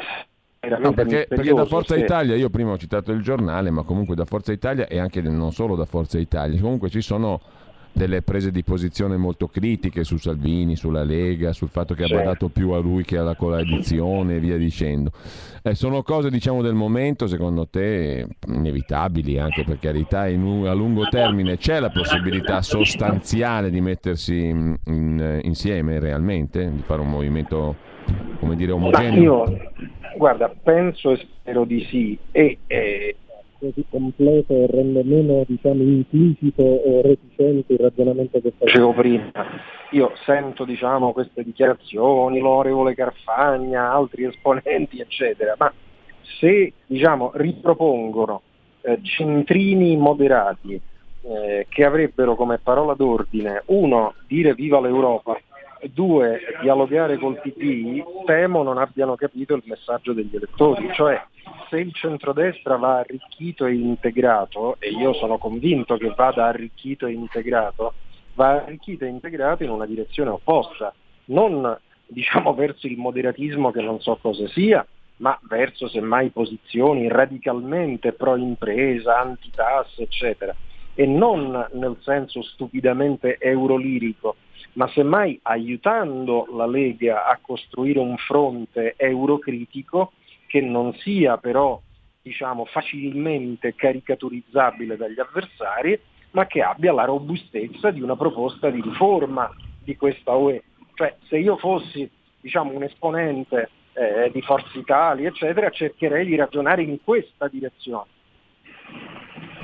No, perché, perché, da Forza se... Italia, io prima ho citato il giornale, ma comunque da Forza Italia e anche non solo da Forza Italia, comunque ci sono delle prese di posizione molto critiche su Salvini, sulla Lega, sul fatto che abbia dato più a lui che alla coalizione e via dicendo. Eh, sono cose diciamo del momento, secondo te, inevitabili anche per carità, in, a lungo termine c'è la possibilità sostanziale di mettersi in, in, insieme realmente, di fare un movimento come dire omogeneo? Io, guarda, penso e spero di sì e eh, così completo e rende meno diciamo, implicito o reticente il ragionamento che facevo prima. Io sento diciamo, queste dichiarazioni, l'orevole Carfagna, altri esponenti, eccetera, ma se diciamo, ripropongono eh, centrini moderati eh, che avrebbero come parola d'ordine uno dire viva l'Europa due, dialogare col PD, temo non abbiano capito il messaggio degli elettori, cioè se il centrodestra va arricchito e integrato, e io sono convinto che vada arricchito e integrato, va arricchito e integrato in una direzione opposta, non diciamo verso il moderatismo che non so cosa sia, ma verso semmai posizioni radicalmente pro impresa, antitasse, eccetera, e non nel senso stupidamente eurolirico ma semmai aiutando la Lega a costruire un fronte eurocritico che non sia però diciamo, facilmente caricaturizzabile dagli avversari, ma che abbia la robustezza di una proposta di riforma di questa UE. Cioè se io fossi diciamo, un esponente eh, di Forza Italia, eccetera, cercherei di ragionare in questa direzione.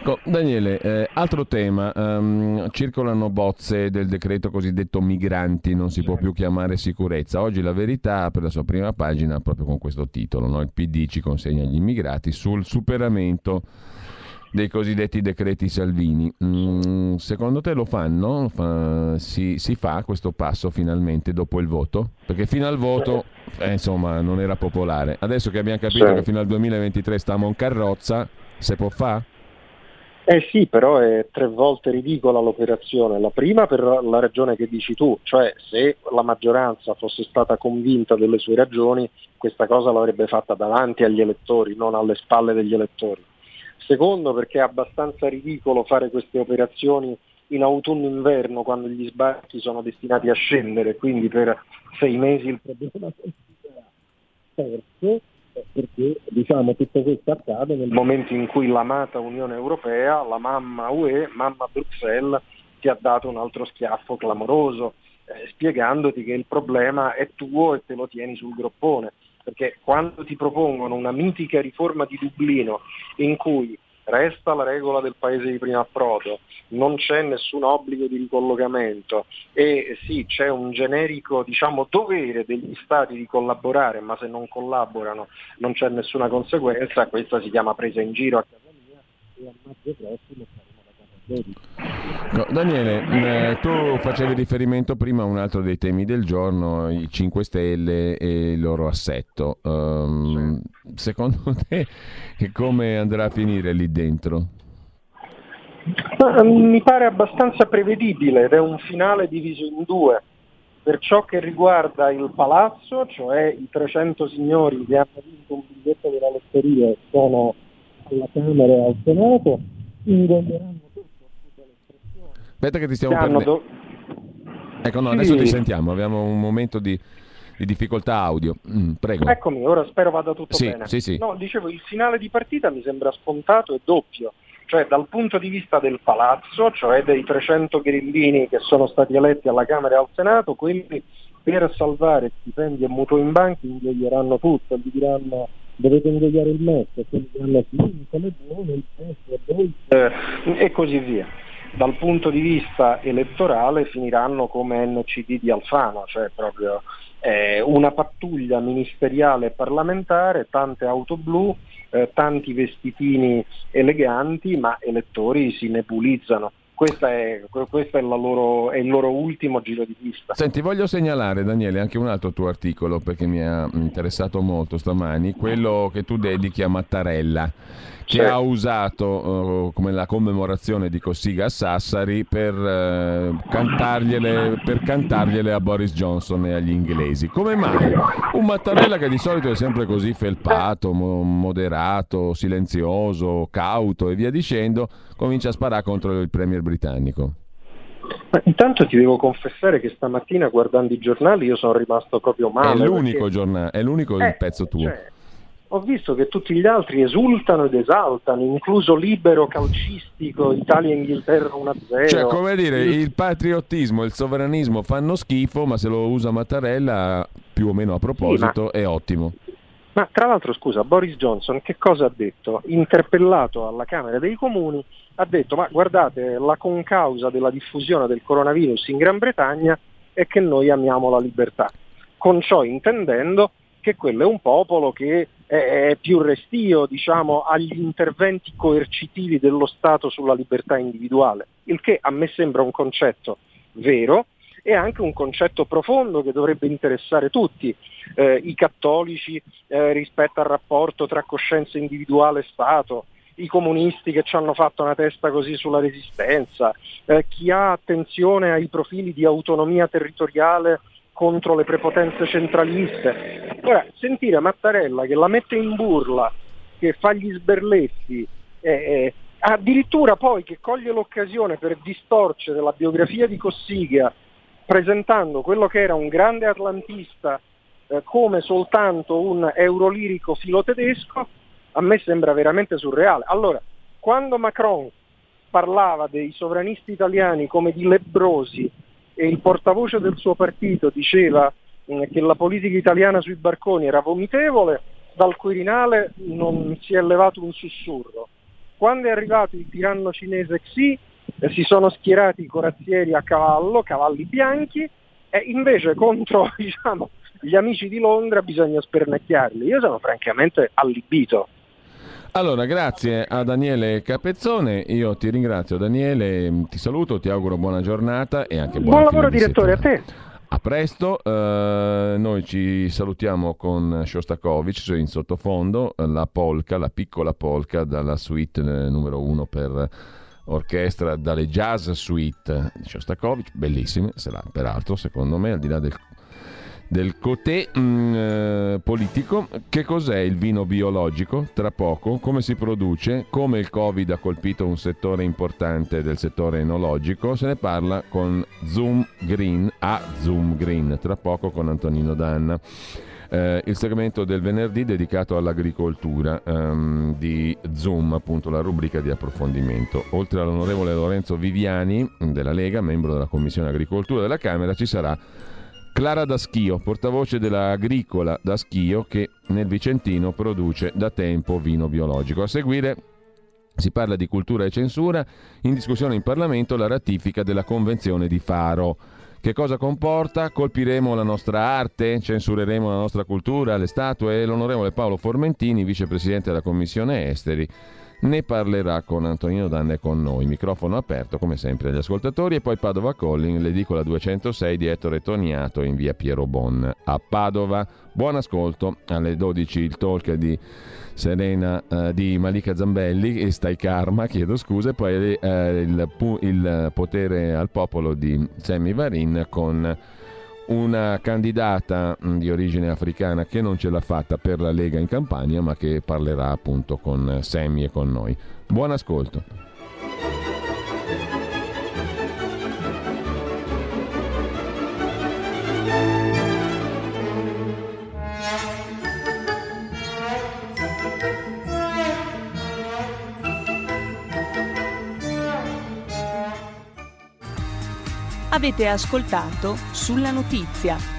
Ecco, Daniele, eh, altro tema, um, circolano bozze del decreto cosiddetto migranti, non si può più chiamare sicurezza. Oggi la verità apre la sua prima pagina proprio con questo titolo, no? il PD ci consegna gli immigrati sul superamento dei cosiddetti decreti Salvini. Mm, secondo te lo fanno? Fa, si, si, fa questo passo finalmente dopo il voto? Perché fino al voto eh, insomma non era popolare. Adesso che abbiamo capito sì. che fino al 2023 stiamo in carrozza, se può fare? Eh sì, però è tre volte ridicola l'operazione. La prima per la ragione che dici tu, cioè se la maggioranza fosse stata convinta delle sue ragioni, questa cosa l'avrebbe fatta davanti agli elettori, non alle spalle degli elettori. Secondo perché è abbastanza ridicolo fare queste operazioni in autunno-inverno quando gli sbarchi sono destinati a scendere, quindi per sei mesi il problema (laughs) sarà perso perché diciamo, tutto questo accade nel momento in cui l'amata Unione Europea, la mamma UE, mamma Bruxelles, ti ha dato un altro schiaffo clamoroso, eh, spiegandoti che il problema è tuo e te lo tieni sul groppone. Perché quando ti propongono una mitica riforma di Dublino in cui resta la regola del paese di primo approdo, non c'è nessun obbligo di ricollocamento. E sì c'è un generico diciamo, dovere degli stati di collaborare, ma se non collaborano non c'è nessuna conseguenza, questa si chiama presa in giro a casa mia e a maggio prossimo No, Daniele, eh, tu facevi riferimento prima a un altro dei temi del giorno, i 5 Stelle e il loro assetto. Um, secondo (laughs) te come andrà a finire lì dentro? Mi pare abbastanza prevedibile ed è un finale diviso in due. Per ciò che riguarda il palazzo, cioè i 300 signori che hanno vinto un biglietto della lotteria sono alla Camera e al Senato, ingombreranno Aspetta che ti stiamo perdendo. Do... Ecco, no, sì. adesso ti sentiamo, abbiamo un momento di, di difficoltà audio. Mm, prego. Eccomi, ora spero vada tutto sì, bene. Sì, sì. No, dicevo, il finale di partita mi sembra spontato e doppio. Cioè dal punto di vista del palazzo, cioè dei 300 grillini che sono stati eletti alla Camera e al Senato, quelli per salvare stipendi e mutuo in banca ingoieranno tutto, gli diranno dovete ingoiare il MES, e quelli diranno sì, come buono, il MES dolce, e così via dal punto di vista elettorale finiranno come NCD di Alfano, cioè proprio eh, una pattuglia ministeriale parlamentare, tante auto blu, eh, tanti vestitini eleganti, ma elettori si nebulizzano. questo è, questo è, è, il loro ultimo giro di vista. Senti, voglio segnalare, Daniele, anche un altro tuo articolo perché mi ha interessato molto stamani, quello che tu dedichi a Mattarella che certo. ha usato uh, come la commemorazione di Cossiga a Sassari per, uh, cantargliele, per, cantargliele, a Boris Johnson e agli inglesi. Come mai un Mattarella che di solito è sempre così felpato, mo- moderato, silenzioso, cauto e via dicendo, comincia a sparare contro il premier britannico? Ma intanto ti devo confessare che stamattina guardando i giornali io sono rimasto proprio male. È l'unico, perché... giornale, è l'unico eh, pezzo tuo. Cioè, ho visto che tutti gli altri esultano ed esaltano, incluso libero calcistico, Italia-Inghilterra 1-0. Cioè, come dire, il patriottismo e il sovranismo fanno schifo, ma se lo usa Mattarella, più o meno a proposito, sì, ma... è ottimo. Ma tra l'altro, scusa, Boris Johnson che cosa ha detto? Interpellato alla Camera dei Comuni, ha detto, ma guardate, la concausa della diffusione del coronavirus in Gran Bretagna è che noi amiamo la libertà. Con ciò intendendo che quello è un popolo che è più restio diciamo, agli interventi coercitivi dello Stato sulla libertà individuale, il che a me sembra un concetto vero e anche un concetto profondo che dovrebbe interessare tutti, eh, i cattolici eh, rispetto al rapporto tra coscienza individuale e Stato, i comunisti che ci hanno fatto una testa così sulla resistenza, eh, chi ha attenzione ai profili di autonomia territoriale contro le prepotenze centraliste. Ora, sentire Mattarella che la mette in burla, che fa gli sberleffi, eh, eh, addirittura poi che coglie l'occasione per distorcere la biografia di Cossiga presentando quello che era un grande atlantista eh, come soltanto un eurolirico filo tedesco, a me sembra veramente surreale. Allora, quando Macron parlava dei sovranisti italiani come di lebrosi e il portavoce del suo partito diceva mm, che la politica italiana sui barconi era vomitevole, dal Quirinale non si è levato un sussurro. Quando è arrivato il tiranno cinese Xi, eh, si sono schierati i corazzieri a cavallo, cavalli bianchi, e invece contro (laughs) diciamo, gli amici di Londra bisogna spernacchiarli. Io sono francamente allibito. Allora, grazie a Daniele Capezzone, io ti ringrazio Daniele, ti saluto, ti auguro buona giornata e anche buon lavoro direttore settimana. a te. A presto, eh, noi ci salutiamo con Shostakovich cioè in sottofondo, la polka, la piccola polka dalla suite eh, numero uno per orchestra, dalle jazz suite di Shostakovich, bellissime, sarà peraltro secondo me al di là del del cotè mh, mm, eh, politico. Che cos'è il vino biologico? Tra poco, come si produce, come il Covid ha colpito un settore importante del settore enologico, se ne parla con Zoom Green, a Zoom Green, tra poco con Antonino Danna. Eh, il segmento del venerdì dedicato all'agricoltura ehm, di Zoom, appunto la rubrica di approfondimento. Oltre all'onorevole Lorenzo Viviani della Lega, membro della Commissione Agricoltura della Camera, ci sarà Clara Daschio, portavoce della Agricola Daschio che nel Vicentino produce da tempo vino biologico. A seguire si parla di cultura e censura, in discussione in Parlamento la ratifica della Convenzione di Faro. Che cosa comporta? Colpiremo la nostra arte, censureremo la nostra cultura, le statue? L'onorevole Paolo Formentini, vicepresidente della Commissione Esteri, ne parlerà con Antonino Danne con noi. Microfono aperto come sempre agli ascoltatori e poi Padova Calling, l'edicola 206 di Ettore Toniato in via Piero Bon a Padova. Buon ascolto alle 12 il talk di Serena uh, di Malika Zambelli e Stai Karma, chiedo scusa, e poi uh, il, il, potere al popolo di Sammy Varin con una candidata mm, di origine africana che non ce l'ha fatta per la Lega in campagna, ma che parlerà appunto con Sammy e con noi. Buon ascolto. Avete ascoltato sulla notizia